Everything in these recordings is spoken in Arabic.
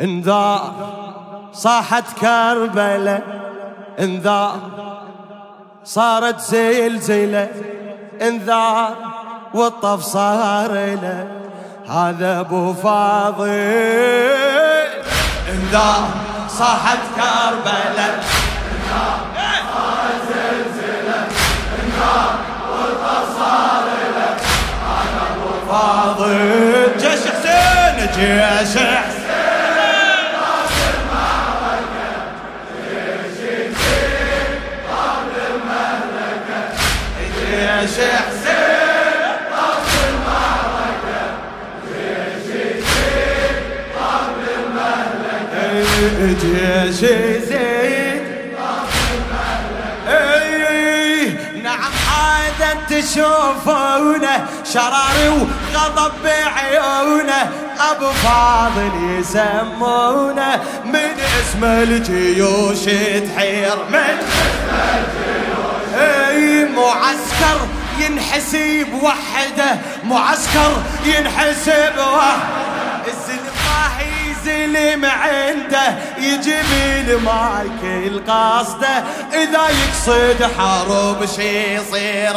انذار صاحت كربلة انذار صارت زلزلة انذار والطف صار له هذا أبو فاضل. انذار صاحت كربلة. المهلكة جيش زيد نعم عادة تشوفونه شراري وغضب بعيونه أبو فاضل يسمونه من اسم الجيوش تحير من أسم الجيوش اي معسكر ينحسب وحده معسكر ينحسب وحده. يزلم عنده يجيب المايك القصده إذا يقصد حرب شي يصير.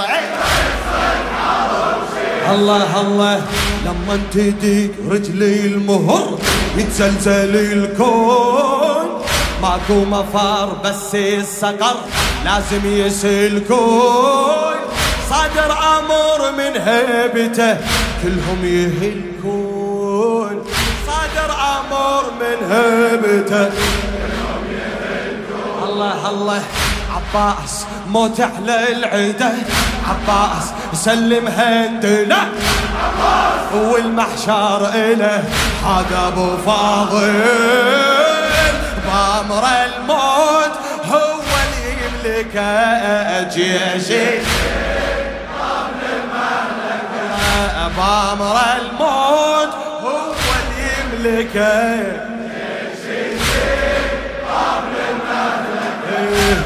الله الله لما تديك رجلي المهر يتزلزل الكون. ماكو مفر بس السقر لازم يسلكون صادر أمر من هيبته كلهم يهلكون. من يهلكون الله الله. عباس موت على العده عباس سلم هندنا عباس والمحشر إله هذا أبو فاضل. بامر الموت هو اللي يملكه جيشي بامر الموت. اللي يملكه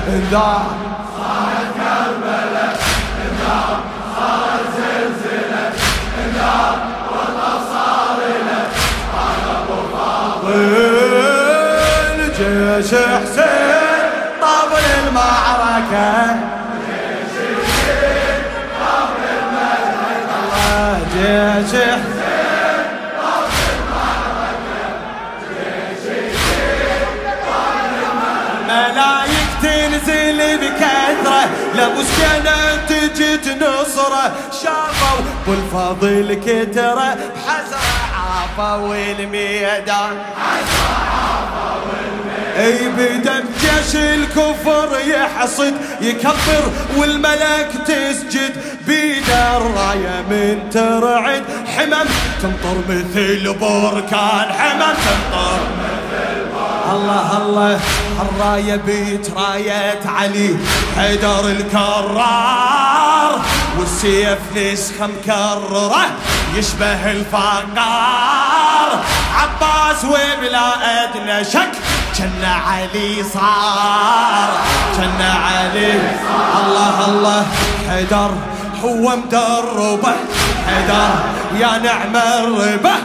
انذار صارت فاضل جيش حسين طابل المعركة؟ جيش حسين بكثرة لابو سكينة تجي نصرة شافوا بالفضل كترة. بحزرة عافوا الميدان أي بدم جيش الكفر يحصد. يكبر والملك تسجد. بيد الراية من ترعد. حمم تمطر مثل بركان. حمم تمطر الله الله. الراية بيت راية علي. حيدر الكرار. والسيف نسخة مكررة. يشبه الفقار. عباس وبلا أدنى شك. جنة علي صار. جنة علي. الله الله. حيدر هو مدربه. حيدر يا نعم الربه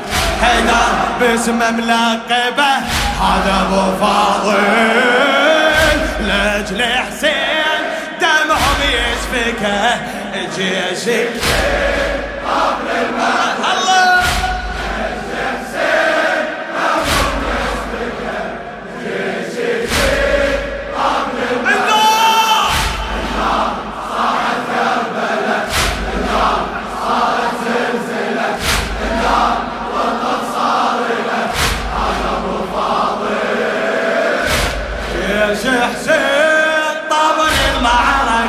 حيدر باسمه ملقبه. هذا أبو فاضل. لأجل حسين دمهم يسفكه جيش قبل المال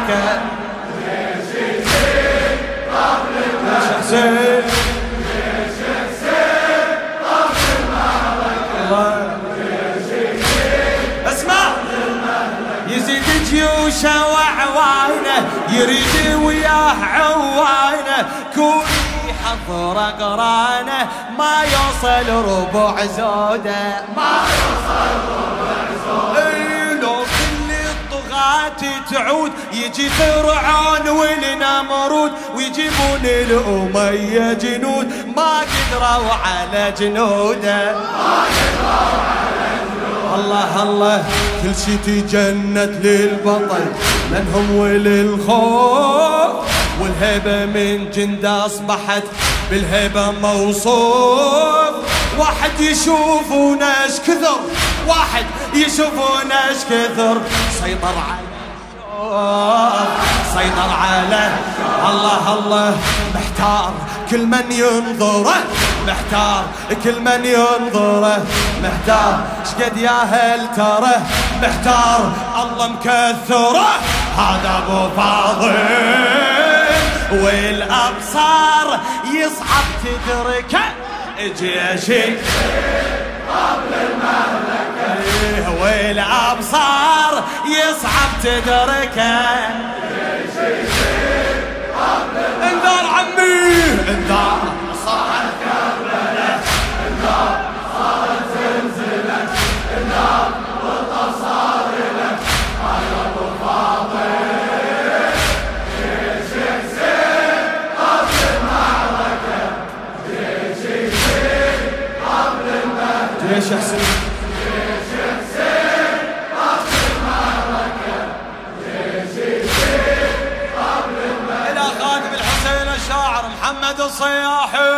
المعركة جيش حسين اسمع. يزيد جيوشه وعوانه يريد وياه عوانه. كوني حضر قرانه ما يوصل ربع زوده. ما يوصل ربع زوده. الطغاة بتعود يجي فرعون والنمرود ويجيبون الأمية جنود. ما قدروا على جنوده. ما قدروا على جنوده الله الله كل شي تجند للبطل منهم وللخوف. والهيبة من جند أصبحت بالهيبة موصوف. واحد يشوفونا إيش كثر واحد يشوفونا إيش كثر. سيطر على سيطر على الله الله محتار. كل من ينظره محتار. كل من ينظره محتار. شقد يا هل ترى محتار؟ الله مكثره. هذا أبو فاضل. والأبصار يصعب تدركه. جيشي قبل المهلكة والابصار يصعب تدركه. انذار عمي. انذار صاحت كربلاء انذار محمد الصياحي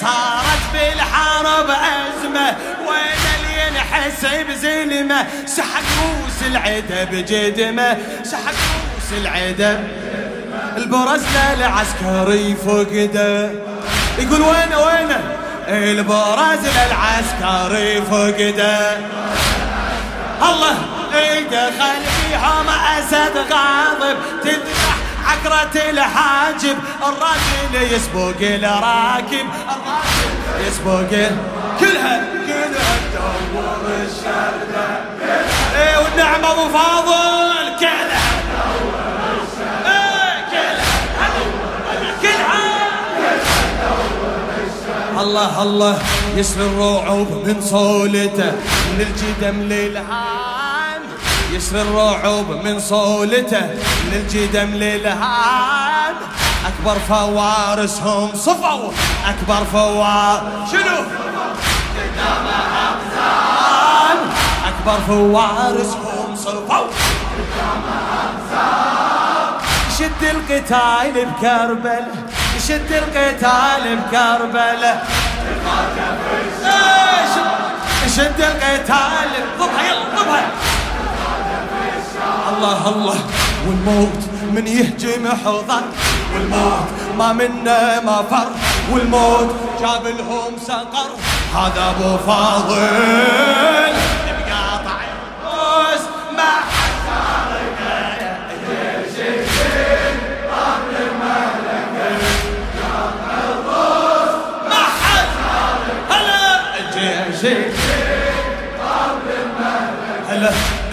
صارت بالحرب أزمة وين اللي ينحس بزلمة. سحق روس العدا بجدمة سحق روس العدا البرز للعسكري فقده يقول وين وين؟ البرز للعسكري فقده الله دخل فيهم أسد غاضب. تذبح عقرة الحاجب الراجل يسبق الراكب الراجل يسبق كلها كلها تدور الشردة إيه والنعمة أبو فاضل كلها كلها الله الله يسر الرعوب من صولته من الجدم للهان يسر الرعوب من صولته من الجدم للهان أكبر فوارسهم صفوا أكبر فوار شنو؟ أكبر فوارسهم صفوا شد القتال بكربل شد القتال بكربل. شد القتال ضبها يلا ضبها الله الله. والموت من يهجم حضن والموت ما منا ما فر. والموت جاب لهم سقر. هذا أبو فاضل.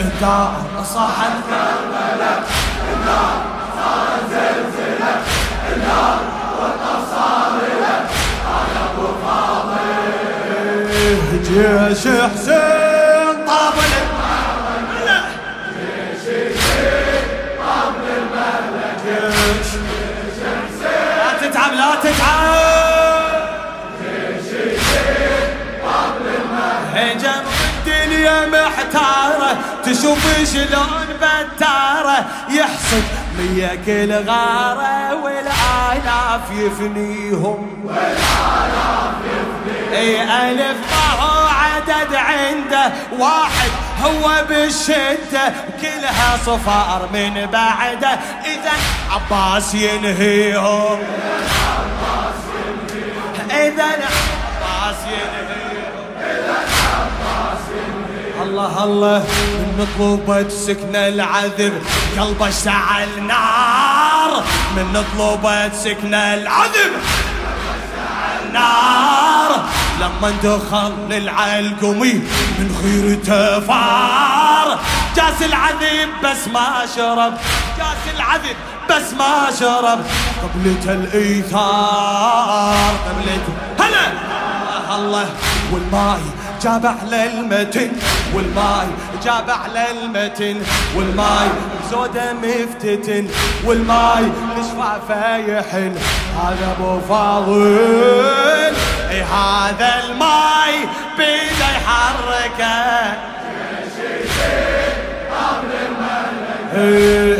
الدار صاحت كربلاء النار صارت زلزلة النار والتصارلة على ابو فاضل جيش حسين طابل لا جيش لا تتعب لا تتعب. تشوف شلون بتارة يحصد مية كل غارة والآلاف يفنيهم. والآلاف يفنيهم. إي ألف ما هو عدد عنده واحد هو بالشدة كلها صفار من بعده. إذا عباس ينهيهم. إذا عباس الله الله من طلوبة سكن العذب قلبه اشتعل نار من طلوبة سكن العذب نار لما دخل للعلقمي من خيرته فار جاس العذب بس ما شرب جاس العذب بس ما شرب. قبلته الإيثار قبلته هلا! الله والماي جاب على المتن والماي جاب على المتن والماي زوده مفتتن والماي لشفافه يحن هذا أبو فاضل إي هذا الماي بيده يحركه Hey.